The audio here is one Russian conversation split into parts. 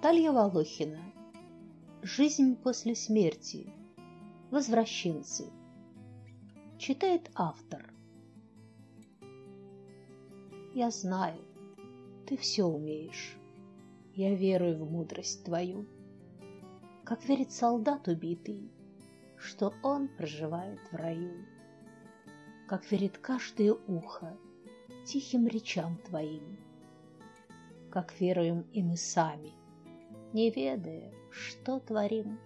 Наталья Волохина. Жизнь после смерти. Возвращенцы. Читает автор. Я знаю, ты все умеешь. Я верую в мудрость твою. Как верит солдат убитый, что он проживает в раю. Как верит каждое ухо тихим речам твоим. Как веруем и мы сами, не ведая, что творим.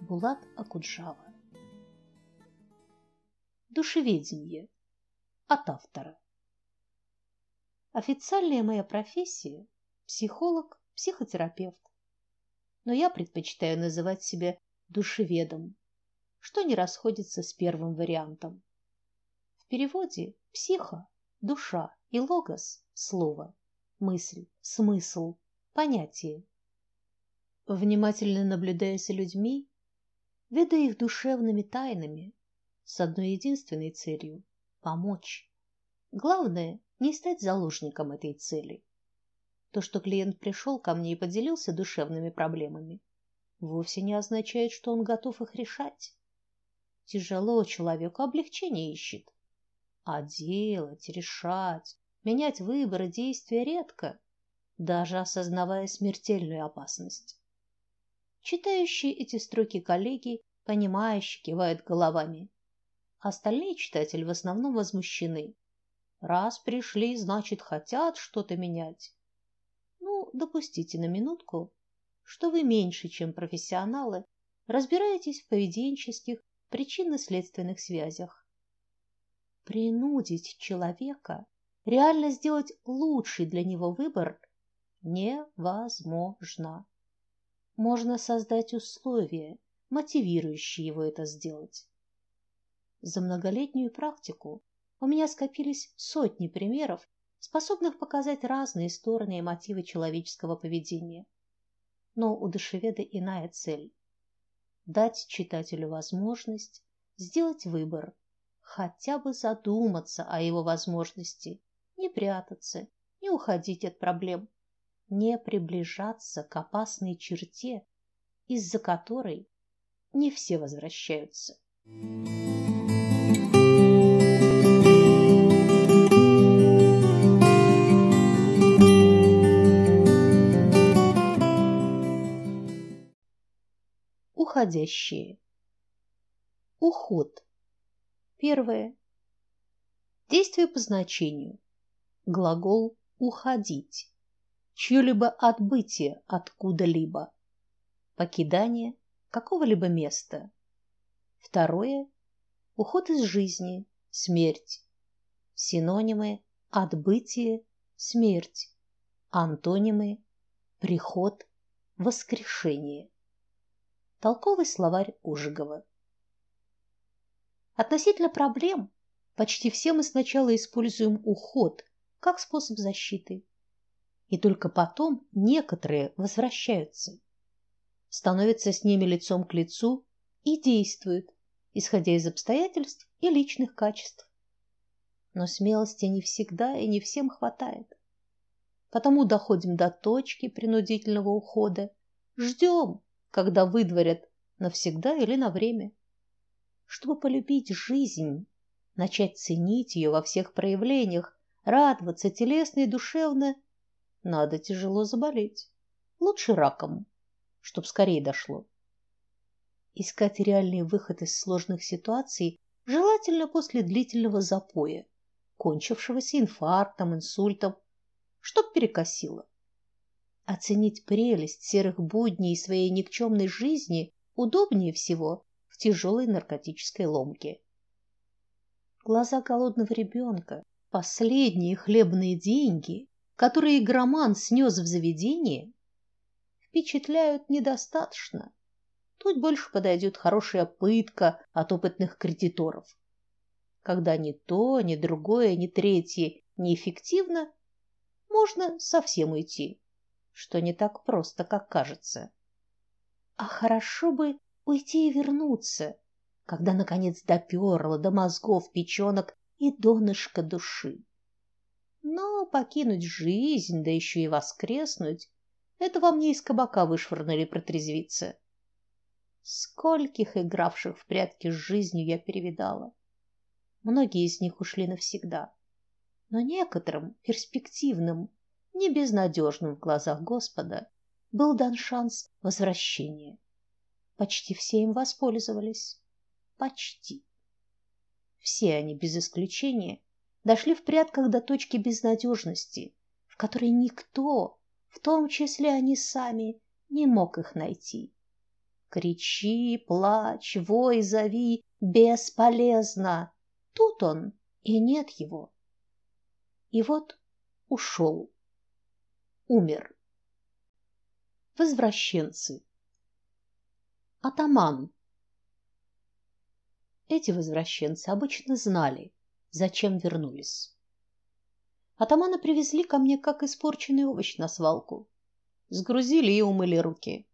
Булат Акуджава Душеведение от автора Официальная моя профессия – психолог, психотерапевт. Но я предпочитаю называть себя душеведом, что не расходится с первым вариантом. В переводе психо – душа и логос – слово, мысль, смысл, понятие. Внимательно наблюдая за людьми, ведая их душевными тайнами, с одной единственной целью – помочь. Главное не стать заложником этой цели. То, что клиент пришел ко мне и поделился душевными проблемами, вовсе не означает, что он готов их решать. Тяжело человеку облегчение ищет, а делать, решать, менять выборы, действия редко, даже осознавая смертельную опасность. Читающие эти строки коллеги, понимающие, кивают головами. Остальные читатели в основном возмущены. Раз пришли, значит, хотят что-то менять. Ну, допустите на минутку, что вы меньше, чем профессионалы, разбираетесь в поведенческих, причинно-следственных связях. Принудить человека реально сделать лучший для него выбор невозможно. Можно создать условия, мотивирующие его это сделать. За многолетнюю практику у меня скопились сотни примеров, способных показать разные стороны и мотивы человеческого поведения. Но у душеведа иная цель дать читателю возможность сделать выбор, хотя бы задуматься о его возможности, не прятаться, не уходить от проблем, не приближаться к опасной черте, из-за которой не все возвращаются. Уходящие. Уход. Первое. Действие по значению. Глагол уходить. Чье-либо отбытие откуда-либо. Покидание какого-либо места. Второе. Уход из жизни, смерть. Синонимы отбытие, смерть. Антонимы приход, воскрешение. Толковый словарь Ужегова. Относительно проблем почти все мы сначала используем уход как способ защиты, и только потом некоторые возвращаются, становятся с ними лицом к лицу и действуют, исходя из обстоятельств и личных качеств. Но смелости не всегда и не всем хватает. Потому доходим до точки принудительного ухода, ждем, когда выдворят навсегда или на время. Чтобы полюбить жизнь, начать ценить ее во всех проявлениях, радоваться телесно и душевно, надо тяжело заболеть. Лучше раком, чтоб скорее дошло. Искать реальный выход из сложных ситуаций желательно после длительного запоя, кончившегося инфарктом, инсультом, чтоб перекосило. Оценить прелесть серых будней своей никчемной жизни удобнее всего в тяжелой наркотической ломке. Глаза голодного ребенка, последние хлебные деньги, которые игроман снес в заведение, впечатляют недостаточно. Тут больше подойдет хорошая пытка от опытных кредиторов. Когда ни то, ни другое, ни третье неэффективно, можно совсем уйти что не так просто, как кажется. А хорошо бы уйти и вернуться, когда наконец доперло до мозгов печенок и донышка души. Но покинуть жизнь, да еще и воскреснуть, Это вам не из кабака вышвырнули протрезвиться. Скольких игравших в прятки с жизнью я перевидала. Многие из них ушли навсегда. Но некоторым, перспективным, не безнадежным в глазах Господа, был дан шанс возвращения. Почти все им воспользовались. Почти. Все они без исключения дошли в прятках до точки безнадежности, в которой никто, в том числе они сами, не мог их найти. Кричи, плачь, вой, зови бесполезно. Тут он, и нет его. И вот ушел. Умер. Возвращенцы. Атаман. Эти возвращенцы обычно знали, зачем вернулись. Атамана привезли ко мне как испорченный овощ на свалку. Сгрузили и умыли руки.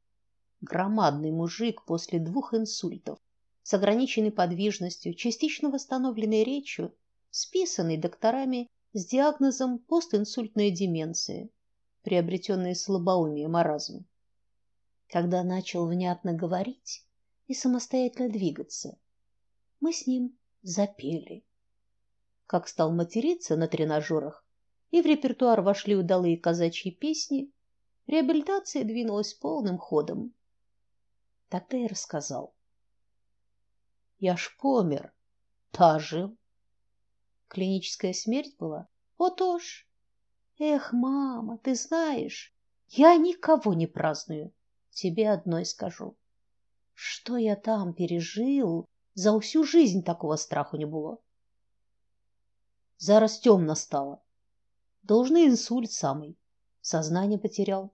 Громадный мужик после двух инсультов, с ограниченной подвижностью, частично восстановленной речью, списанный докторами с диагнозом постинсультная деменция, приобретенная слабоумие, маразм. Когда начал внятно говорить и самостоятельно двигаться, мы с ним запели. Как стал материться на тренажерах, и в репертуар вошли удалые казачьи песни, реабилитация двинулась полным ходом. Тогда и рассказал. Я ж помер. Та жив. Клиническая смерть была? Вот уж. Эх, мама, ты знаешь, я никого не праздную. Тебе одной скажу. Что я там пережил, за всю жизнь такого страху не было. Зараз темно стало. Должный инсульт самый. Сознание потерял.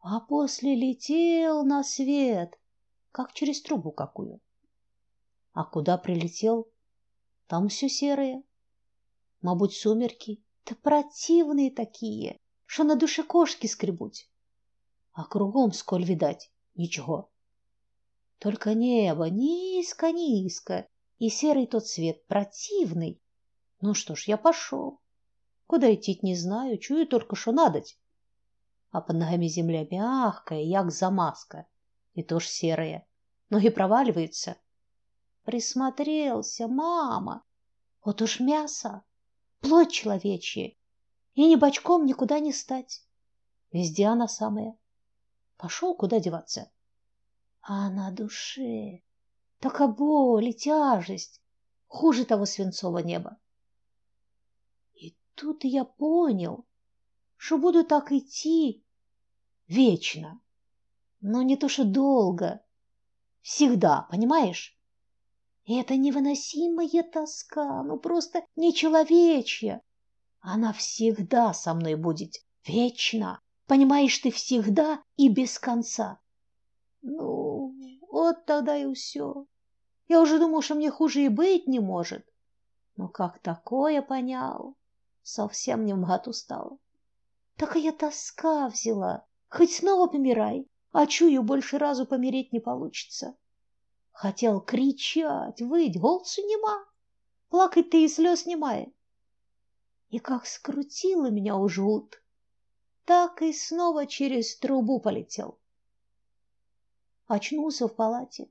А после летел на свет, как через трубу какую. А куда прилетел? Там все серое. Мабуть, сумерки. Да противные такие, что на душе кошки скребут. А кругом, сколь видать, ничего. Только небо низко-низко, и серый тот цвет противный. Ну что ж, я пошел. Куда идти не знаю, чую только, что надоть. А под ногами земля мягкая, як замазка, и тоже серая. Ноги проваливаются. Присмотрелся, мама. Вот уж мясо, плоть человечья, и ни бочком никуда не стать. Везде она самая. Пошел, куда деваться? А на душе такая боль и тяжесть, хуже того свинцового неба. Тут я понял, что буду так идти вечно, но не то что долго, Всегда, понимаешь? И это невыносимая тоска, ну просто нечеловечья. Она всегда со мной будет, вечно. Понимаешь ты всегда и без конца. Ну, вот тогда и все. Я уже думал, что мне хуже и быть не может. Но как такое понял? Совсем не в моготу стало. Такая тоска взяла. Хоть снова помирай, а чую, больше разу помереть не получится. Хотел кричать, выть, голосу нема, плакать-то и слез немає. И как скрутило меня у жгут, так и снова через трубу полетел. Очнулся в палате.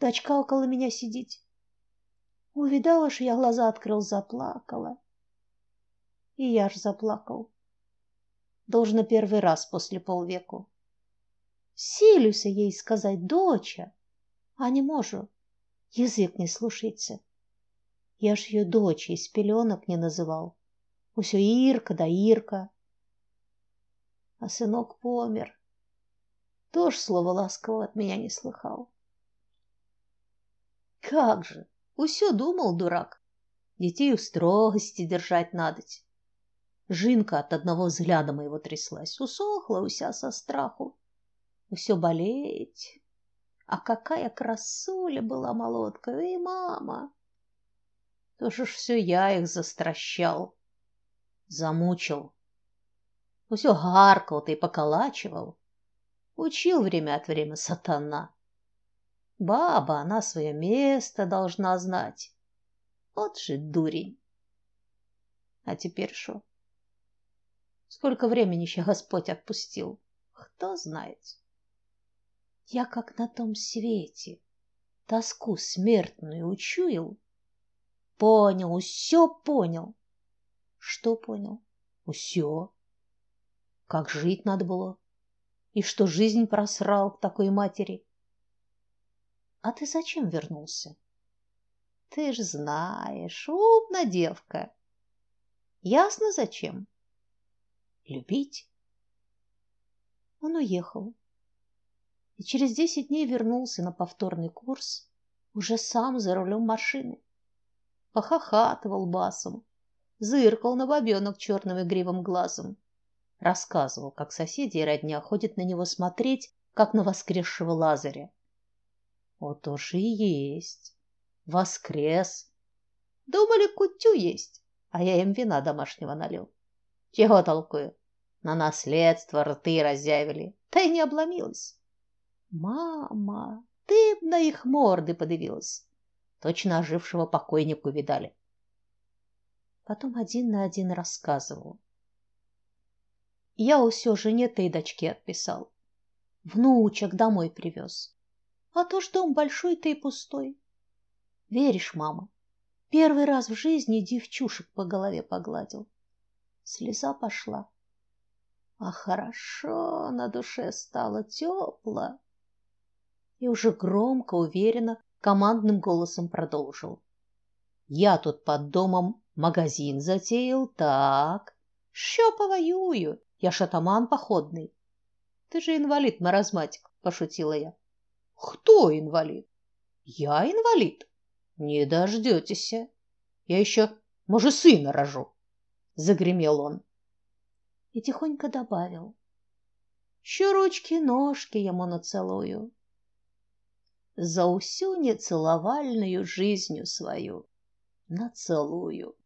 Дочка около меня сидит. Увидала, что я глаза открыл, заплакала. И я ж заплакал. Должно первый раз после полвеку. Силюся ей сказать, доча, а не можу. Язык не слушается. Я ж ее дочь из пеленок не называл. Усё Ирка да Ирка. А сынок помер. Тоже слова ласкового от меня не слыхал. Как же, усё думал дурак. Детей в строгости держать надоть. Жинка от одного взгляда моего тряслась, усохла уся со страху все болеть. А какая красуля была молодка, и мама. Тоже ж все я их застращал, замучил. Все гаркал ты поколачивал. Учил время от времени сатана. Баба, она свое место должна знать. Вот же дурень. А теперь что? Сколько времени еще Господь отпустил? кто знает. Я как на том свете тоску смертную учуял. Понял, все понял. Что понял? Все. Как жить надо было, и что жизнь просрал к такой матери. А ты зачем вернулся? Ты ж знаешь, умна девка. Ясно зачем? Любить. Он уехал. И через десять дней вернулся на повторный курс, уже сам за рулем машины. Похохатывал басом, зыркал на бабенок черным игривым глазом. Рассказывал, как соседи и родня ходят на него смотреть, как на воскресшего Лазаря. Вот уж и есть. Воскрес. Думали, кутю есть, а я им вина домашнего налил. Чего толкую? На наследство рты разъявили. Да и не обломилась. Мама, ты б на их морды подивилась. Точно ожившего покойнику видали. Потом один на один рассказывал. Я усё жене-то и дочке отписал. Внучек домой привез. А то ж дом большой-то и пустой. Веришь, мама? Первый раз в жизни девчушек по голове погладил. Слеза пошла. А хорошо на душе стало тепло. И уже громко, уверенно, командным голосом продолжил. Я тут под домом магазин затеял, так. Що повоюю? Я ж походный. Ты же инвалид, маразматик, пошутила я. Кто инвалид? Я инвалид. Не дождетесь. Я еще, может, сына рожу, загремел он. И тихонько добавил: "Ще ручки, ножки ему нацелую за усю нецеловальную жизнью свою нацелую".